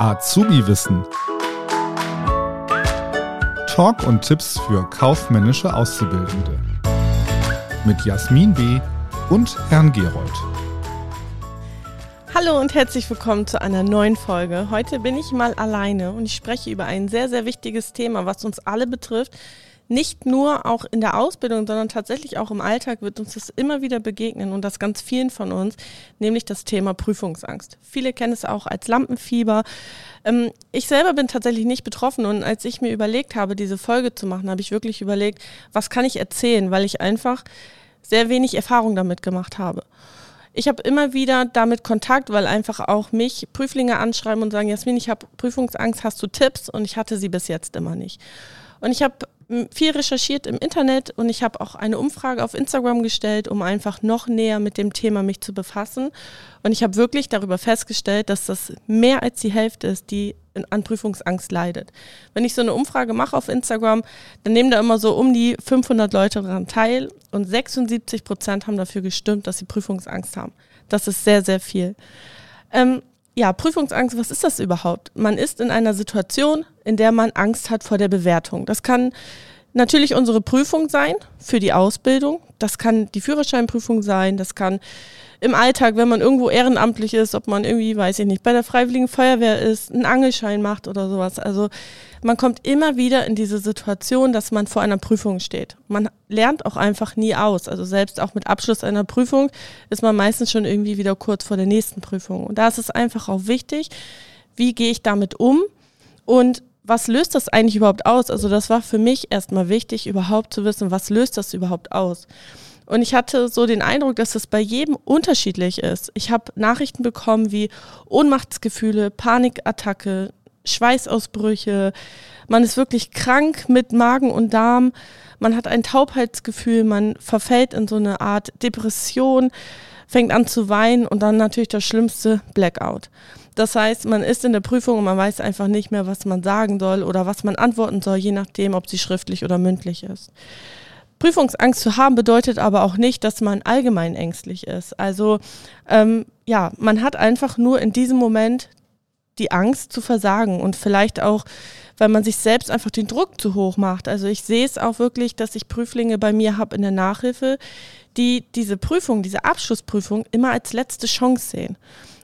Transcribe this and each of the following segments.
Azubi-Wissen. Talk und Tipps für kaufmännische Auszubildende. Mit Jasmin B. und Herrn Gerold. Hallo und herzlich willkommen zu einer neuen Folge. Heute bin ich mal alleine und ich spreche über ein sehr, sehr wichtiges Thema, was uns alle betrifft, nicht nur auch in der Ausbildung, sondern tatsächlich auch im Alltag wird uns das immer wieder begegnen und das ganz vielen von uns, nämlich das Thema Prüfungsangst. Viele kennen es auch als Lampenfieber. Ähm, ich selber bin tatsächlich nicht betroffen und als ich mir überlegt habe, diese Folge zu machen, habe ich wirklich überlegt, was kann ich erzählen, weil ich einfach sehr wenig Erfahrung damit gemacht habe. Ich habe immer wieder damit Kontakt, weil einfach auch mich Prüflinge anschreiben und sagen, Jasmin, ich habe Prüfungsangst, hast du Tipps? Und ich hatte sie bis jetzt immer nicht. Und ich habe viel recherchiert im Internet und ich habe auch eine Umfrage auf Instagram gestellt, um einfach noch näher mit dem Thema mich zu befassen. Und ich habe wirklich darüber festgestellt, dass das mehr als die Hälfte ist, die an Prüfungsangst leidet. Wenn ich so eine Umfrage mache auf Instagram, dann nehmen da immer so um die 500 Leute daran teil und 76 Prozent haben dafür gestimmt, dass sie Prüfungsangst haben. Das ist sehr, sehr viel. Ähm, ja, Prüfungsangst, was ist das überhaupt? Man ist in einer Situation, in der man Angst hat vor der Bewertung. Das kann natürlich unsere Prüfung sein für die Ausbildung. Das kann die Führerscheinprüfung sein. Das kann im Alltag, wenn man irgendwo ehrenamtlich ist, ob man irgendwie, weiß ich nicht, bei der Freiwilligen Feuerwehr ist, einen Angelschein macht oder sowas. Also man kommt immer wieder in diese Situation, dass man vor einer Prüfung steht. Man lernt auch einfach nie aus. Also selbst auch mit Abschluss einer Prüfung ist man meistens schon irgendwie wieder kurz vor der nächsten Prüfung. Und da ist es einfach auch wichtig, wie gehe ich damit um und was löst das eigentlich überhaupt aus? Also das war für mich erstmal wichtig, überhaupt zu wissen, was löst das überhaupt aus? Und ich hatte so den Eindruck, dass es bei jedem unterschiedlich ist. Ich habe Nachrichten bekommen wie Ohnmachtsgefühle, Panikattacke, Schweißausbrüche. Man ist wirklich krank mit Magen und Darm. Man hat ein Taubheitsgefühl. Man verfällt in so eine Art Depression, fängt an zu weinen und dann natürlich das schlimmste Blackout. Das heißt, man ist in der Prüfung und man weiß einfach nicht mehr, was man sagen soll oder was man antworten soll, je nachdem, ob sie schriftlich oder mündlich ist. Prüfungsangst zu haben bedeutet aber auch nicht, dass man allgemein ängstlich ist. Also ähm, ja, man hat einfach nur in diesem Moment die Angst zu versagen und vielleicht auch, weil man sich selbst einfach den Druck zu hoch macht. Also ich sehe es auch wirklich, dass ich Prüflinge bei mir habe in der Nachhilfe, die diese Prüfung, diese Abschlussprüfung immer als letzte Chance sehen.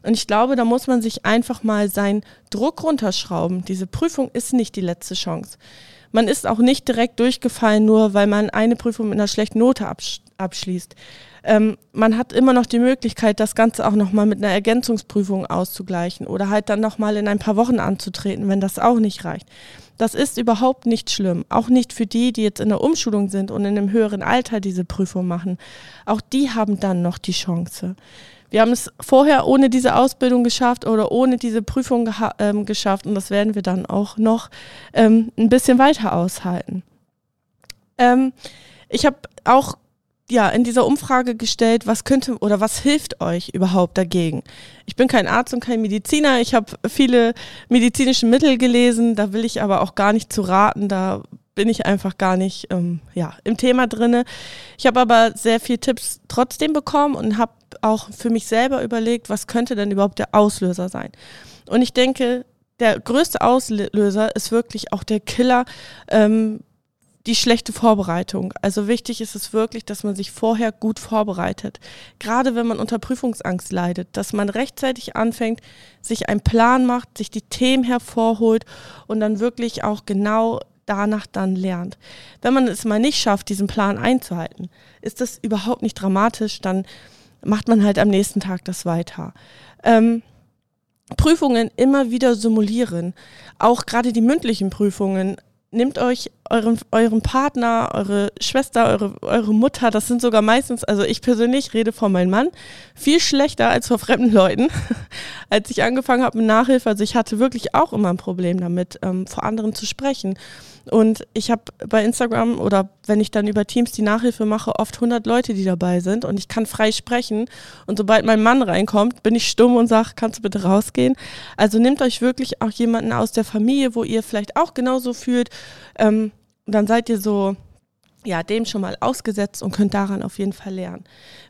Und ich glaube, da muss man sich einfach mal seinen Druck runterschrauben. Diese Prüfung ist nicht die letzte Chance man ist auch nicht direkt durchgefallen, nur weil man eine Prüfung mit einer schlechten Note absch abschließt. Ähm, man hat immer noch die Möglichkeit, das Ganze auch nochmal mit einer Ergänzungsprüfung auszugleichen oder halt dann nochmal in ein paar Wochen anzutreten, wenn das auch nicht reicht. Das ist überhaupt nicht schlimm. Auch nicht für die, die jetzt in der Umschulung sind und in einem höheren Alter diese Prüfung machen. Auch die haben dann noch die Chance. Wir haben es vorher ohne diese Ausbildung geschafft oder ohne diese Prüfung ähm, geschafft und das werden wir dann auch noch ähm, ein bisschen weiter aushalten. Ähm, ich habe auch ja, in dieser Umfrage gestellt, was könnte oder was hilft euch überhaupt dagegen? Ich bin kein Arzt und kein Mediziner. Ich habe viele medizinische Mittel gelesen, da will ich aber auch gar nicht zu raten. Da bin ich einfach gar nicht ähm, ja, im Thema drinne. Ich habe aber sehr viele Tipps trotzdem bekommen und habe auch für mich selber überlegt, was könnte denn überhaupt der Auslöser sein. Und ich denke, der größte Auslöser ist wirklich auch der Killer, ähm, die schlechte Vorbereitung. Also wichtig ist es wirklich, dass man sich vorher gut vorbereitet. Gerade wenn man unter Prüfungsangst leidet, dass man rechtzeitig anfängt, sich einen Plan macht, sich die Themen hervorholt und dann wirklich auch genau danach dann lernt. Wenn man es mal nicht schafft, diesen Plan einzuhalten, ist das überhaupt nicht dramatisch, dann macht man halt am nächsten Tag das weiter. Ähm, Prüfungen immer wieder simulieren. Auch gerade die mündlichen Prüfungen nehmt euch euren, euren Partner, eure Schwester, eure, eure Mutter, das sind sogar meistens, also ich persönlich rede von meinem Mann, viel schlechter als vor fremden Leuten. als ich angefangen habe mit Nachhilfe, also ich hatte wirklich auch immer ein Problem damit, ähm, vor anderen zu sprechen. Und ich habe bei Instagram oder wenn ich dann über Teams die Nachhilfe mache, oft 100 Leute, die dabei sind und ich kann frei sprechen. Und sobald mein Mann reinkommt, bin ich stumm und sage, kannst du bitte rausgehen? Also nehmt euch wirklich auch jemanden aus der Familie, wo ihr vielleicht auch genauso fühlt. Ähm, dann seid ihr so ja, dem schon mal ausgesetzt und könnt daran auf jeden Fall lernen.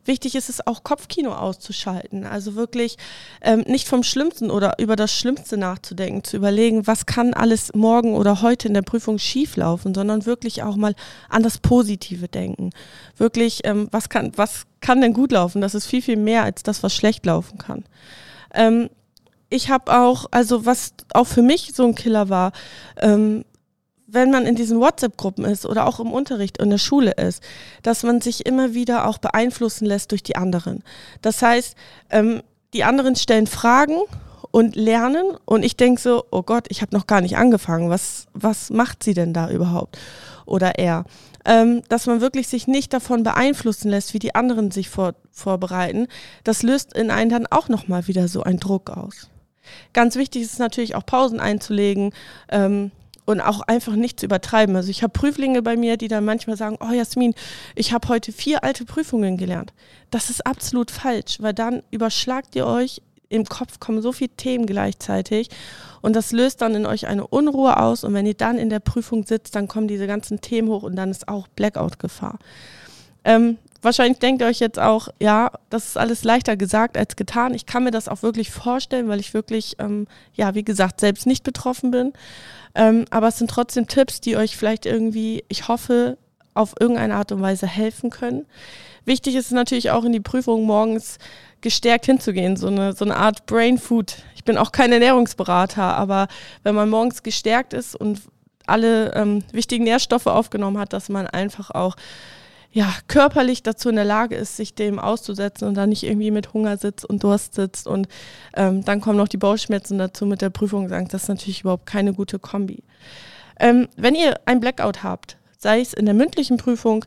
Wichtig ist es auch, Kopfkino auszuschalten. Also wirklich ähm, nicht vom Schlimmsten oder über das Schlimmste nachzudenken, zu überlegen, was kann alles morgen oder heute in der Prüfung schieflaufen, sondern wirklich auch mal an das Positive denken. Wirklich, ähm, was, kann, was kann denn gut laufen? Das ist viel, viel mehr als das, was schlecht laufen kann. Ähm, ich habe auch, also was auch für mich so ein Killer war, ähm, wenn man in diesen WhatsApp-Gruppen ist oder auch im Unterricht in der Schule ist, dass man sich immer wieder auch beeinflussen lässt durch die anderen. Das heißt, ähm, die anderen stellen Fragen und lernen und ich denke so, oh Gott, ich habe noch gar nicht angefangen. Was, was macht sie denn da überhaupt? Oder er. Ähm, dass man wirklich sich nicht davon beeinflussen lässt, wie die anderen sich vor, vorbereiten. Das löst in einen dann auch nochmal wieder so einen Druck aus. Ganz wichtig ist natürlich auch Pausen einzulegen. Ähm, und auch einfach nicht zu übertreiben. Also ich habe Prüflinge bei mir, die dann manchmal sagen, oh Jasmin, ich habe heute vier alte Prüfungen gelernt. Das ist absolut falsch, weil dann überschlagt ihr euch, im Kopf kommen so viele Themen gleichzeitig und das löst dann in euch eine Unruhe aus und wenn ihr dann in der Prüfung sitzt, dann kommen diese ganzen Themen hoch und dann ist auch Blackout-Gefahr. Ähm, wahrscheinlich denkt ihr euch jetzt auch, ja, das ist alles leichter gesagt als getan. Ich kann mir das auch wirklich vorstellen, weil ich wirklich, ähm, ja, wie gesagt, selbst nicht betroffen bin. Ähm, aber es sind trotzdem Tipps, die euch vielleicht irgendwie, ich hoffe, auf irgendeine Art und Weise helfen können. Wichtig ist natürlich auch in die Prüfung morgens gestärkt hinzugehen, so eine, so eine Art Brain Food. Ich bin auch kein Ernährungsberater, aber wenn man morgens gestärkt ist und alle ähm, wichtigen Nährstoffe aufgenommen hat, dass man einfach auch ja, körperlich dazu in der Lage ist, sich dem auszusetzen und dann nicht irgendwie mit Hunger sitzt und Durst sitzt und ähm, dann kommen noch die Bauchschmerzen dazu mit der Prüfung, sagen, das ist natürlich überhaupt keine gute Kombi. Ähm, wenn ihr ein Blackout habt, sei es in der mündlichen Prüfung,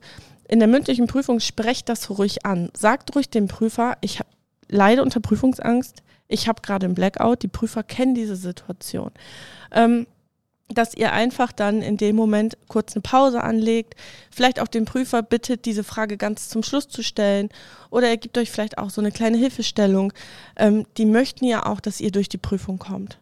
in der mündlichen Prüfung sprecht das ruhig an. Sagt ruhig dem Prüfer, ich leide unter Prüfungsangst, ich habe gerade ein Blackout, die Prüfer kennen diese Situation. Ähm, dass ihr einfach dann in dem Moment kurz eine Pause anlegt, vielleicht auch den Prüfer bittet, diese Frage ganz zum Schluss zu stellen oder er gibt euch vielleicht auch so eine kleine Hilfestellung. Ähm, die möchten ja auch, dass ihr durch die Prüfung kommt.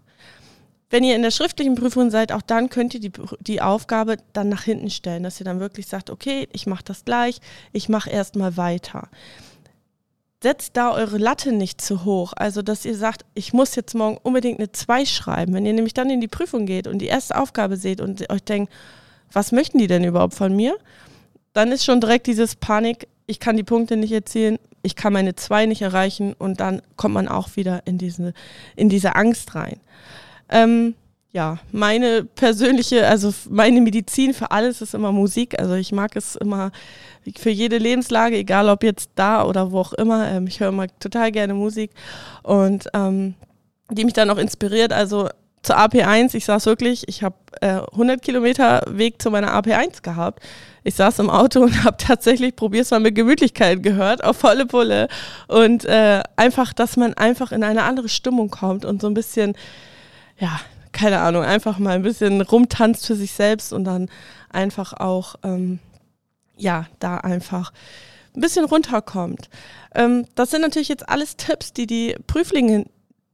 Wenn ihr in der schriftlichen Prüfung seid, auch dann könnt ihr die, die Aufgabe dann nach hinten stellen, dass ihr dann wirklich sagt, okay, ich mache das gleich, ich mache erstmal weiter setzt da eure Latte nicht zu hoch. Also, dass ihr sagt, ich muss jetzt morgen unbedingt eine 2 schreiben. Wenn ihr nämlich dann in die Prüfung geht und die erste Aufgabe seht und euch denkt, was möchten die denn überhaupt von mir? Dann ist schon direkt dieses Panik, ich kann die Punkte nicht erzielen, ich kann meine 2 nicht erreichen und dann kommt man auch wieder in diese, in diese Angst rein. Ähm, ja, meine persönliche, also meine Medizin für alles ist immer Musik. Also ich mag es immer für jede Lebenslage, egal ob jetzt da oder wo auch immer. Ähm, ich höre immer total gerne Musik und ähm, die mich dann auch inspiriert. Also zur AP1, ich saß wirklich, ich habe äh, 100 Kilometer Weg zu meiner AP1 gehabt. Ich saß im Auto und habe tatsächlich, probier's mal mit Gemütlichkeit gehört, auf volle Pulle. Und äh, einfach, dass man einfach in eine andere Stimmung kommt und so ein bisschen, ja, keine Ahnung, einfach mal ein bisschen rumtanzt für sich selbst und dann einfach auch, ähm, ja, da einfach ein bisschen runterkommt. Ähm, das sind natürlich jetzt alles Tipps, die die Prüflinge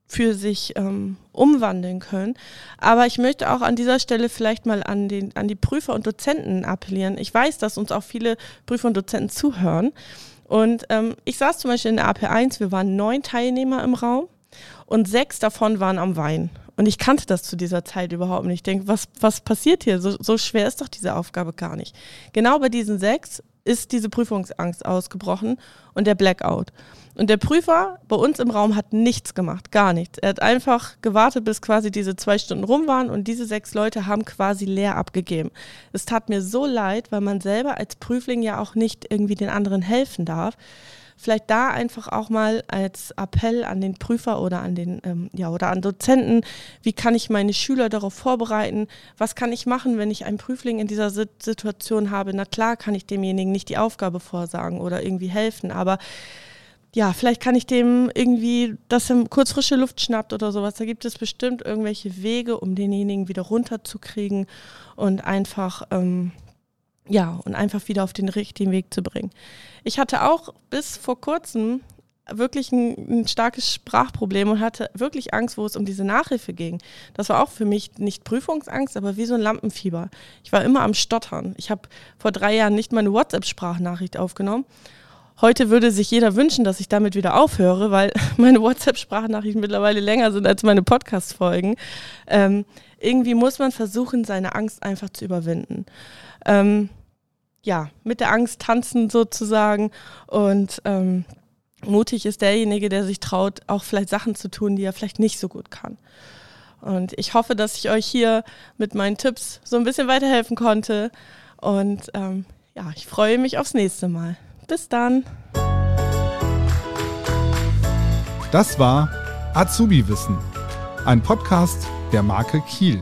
für sich ähm, umwandeln können. Aber ich möchte auch an dieser Stelle vielleicht mal an, den, an die Prüfer und Dozenten appellieren. Ich weiß, dass uns auch viele Prüfer und Dozenten zuhören. Und ähm, ich saß zum Beispiel in der AP1, wir waren neun Teilnehmer im Raum und sechs davon waren am Wein. Und ich kannte das zu dieser Zeit überhaupt nicht. Ich denke, was, was passiert hier? So, so schwer ist doch diese Aufgabe gar nicht. Genau bei diesen sechs ist diese Prüfungsangst ausgebrochen und der Blackout. Und der Prüfer bei uns im Raum hat nichts gemacht, gar nichts. Er hat einfach gewartet, bis quasi diese zwei Stunden rum waren und diese sechs Leute haben quasi leer abgegeben. Es tat mir so leid, weil man selber als Prüfling ja auch nicht irgendwie den anderen helfen darf vielleicht da einfach auch mal als Appell an den Prüfer oder an den ähm, ja oder an Dozenten, wie kann ich meine Schüler darauf vorbereiten? Was kann ich machen, wenn ich einen Prüfling in dieser Situation habe? Na klar, kann ich demjenigen nicht die Aufgabe vorsagen oder irgendwie helfen, aber ja, vielleicht kann ich dem irgendwie, dass er kurz frische Luft schnappt oder sowas. Da gibt es bestimmt irgendwelche Wege, um denjenigen wieder runterzukriegen und einfach ähm, ja, und einfach wieder auf den richtigen Weg zu bringen. Ich hatte auch bis vor kurzem wirklich ein, ein, starkes Sprachproblem und hatte wirklich Angst, wo es um diese Nachhilfe ging. Das war auch für mich nicht Prüfungsangst, aber wie so ein Lampenfieber. Ich war immer am Stottern. Ich habe vor drei Jahren nicht meine WhatsApp-Sprachnachricht aufgenommen. Heute würde sich jeder wünschen, dass ich damit wieder aufhöre, weil meine WhatsApp-Sprachnachrichten mittlerweile länger sind als meine Podcast-Folgen. Ähm, irgendwie muss man versuchen, seine Angst einfach zu überwinden. Ähm, ja, mit der Angst tanzen sozusagen und ähm, mutig ist derjenige, der sich traut, auch vielleicht Sachen zu tun, die er vielleicht nicht so gut kann. Und ich hoffe, dass ich euch hier mit meinen Tipps so ein bisschen weiterhelfen konnte. Und ähm, ja, ich freue mich aufs nächste Mal. Bis dann. Das war Azubi Wissen, ein Podcast der Marke Kiel.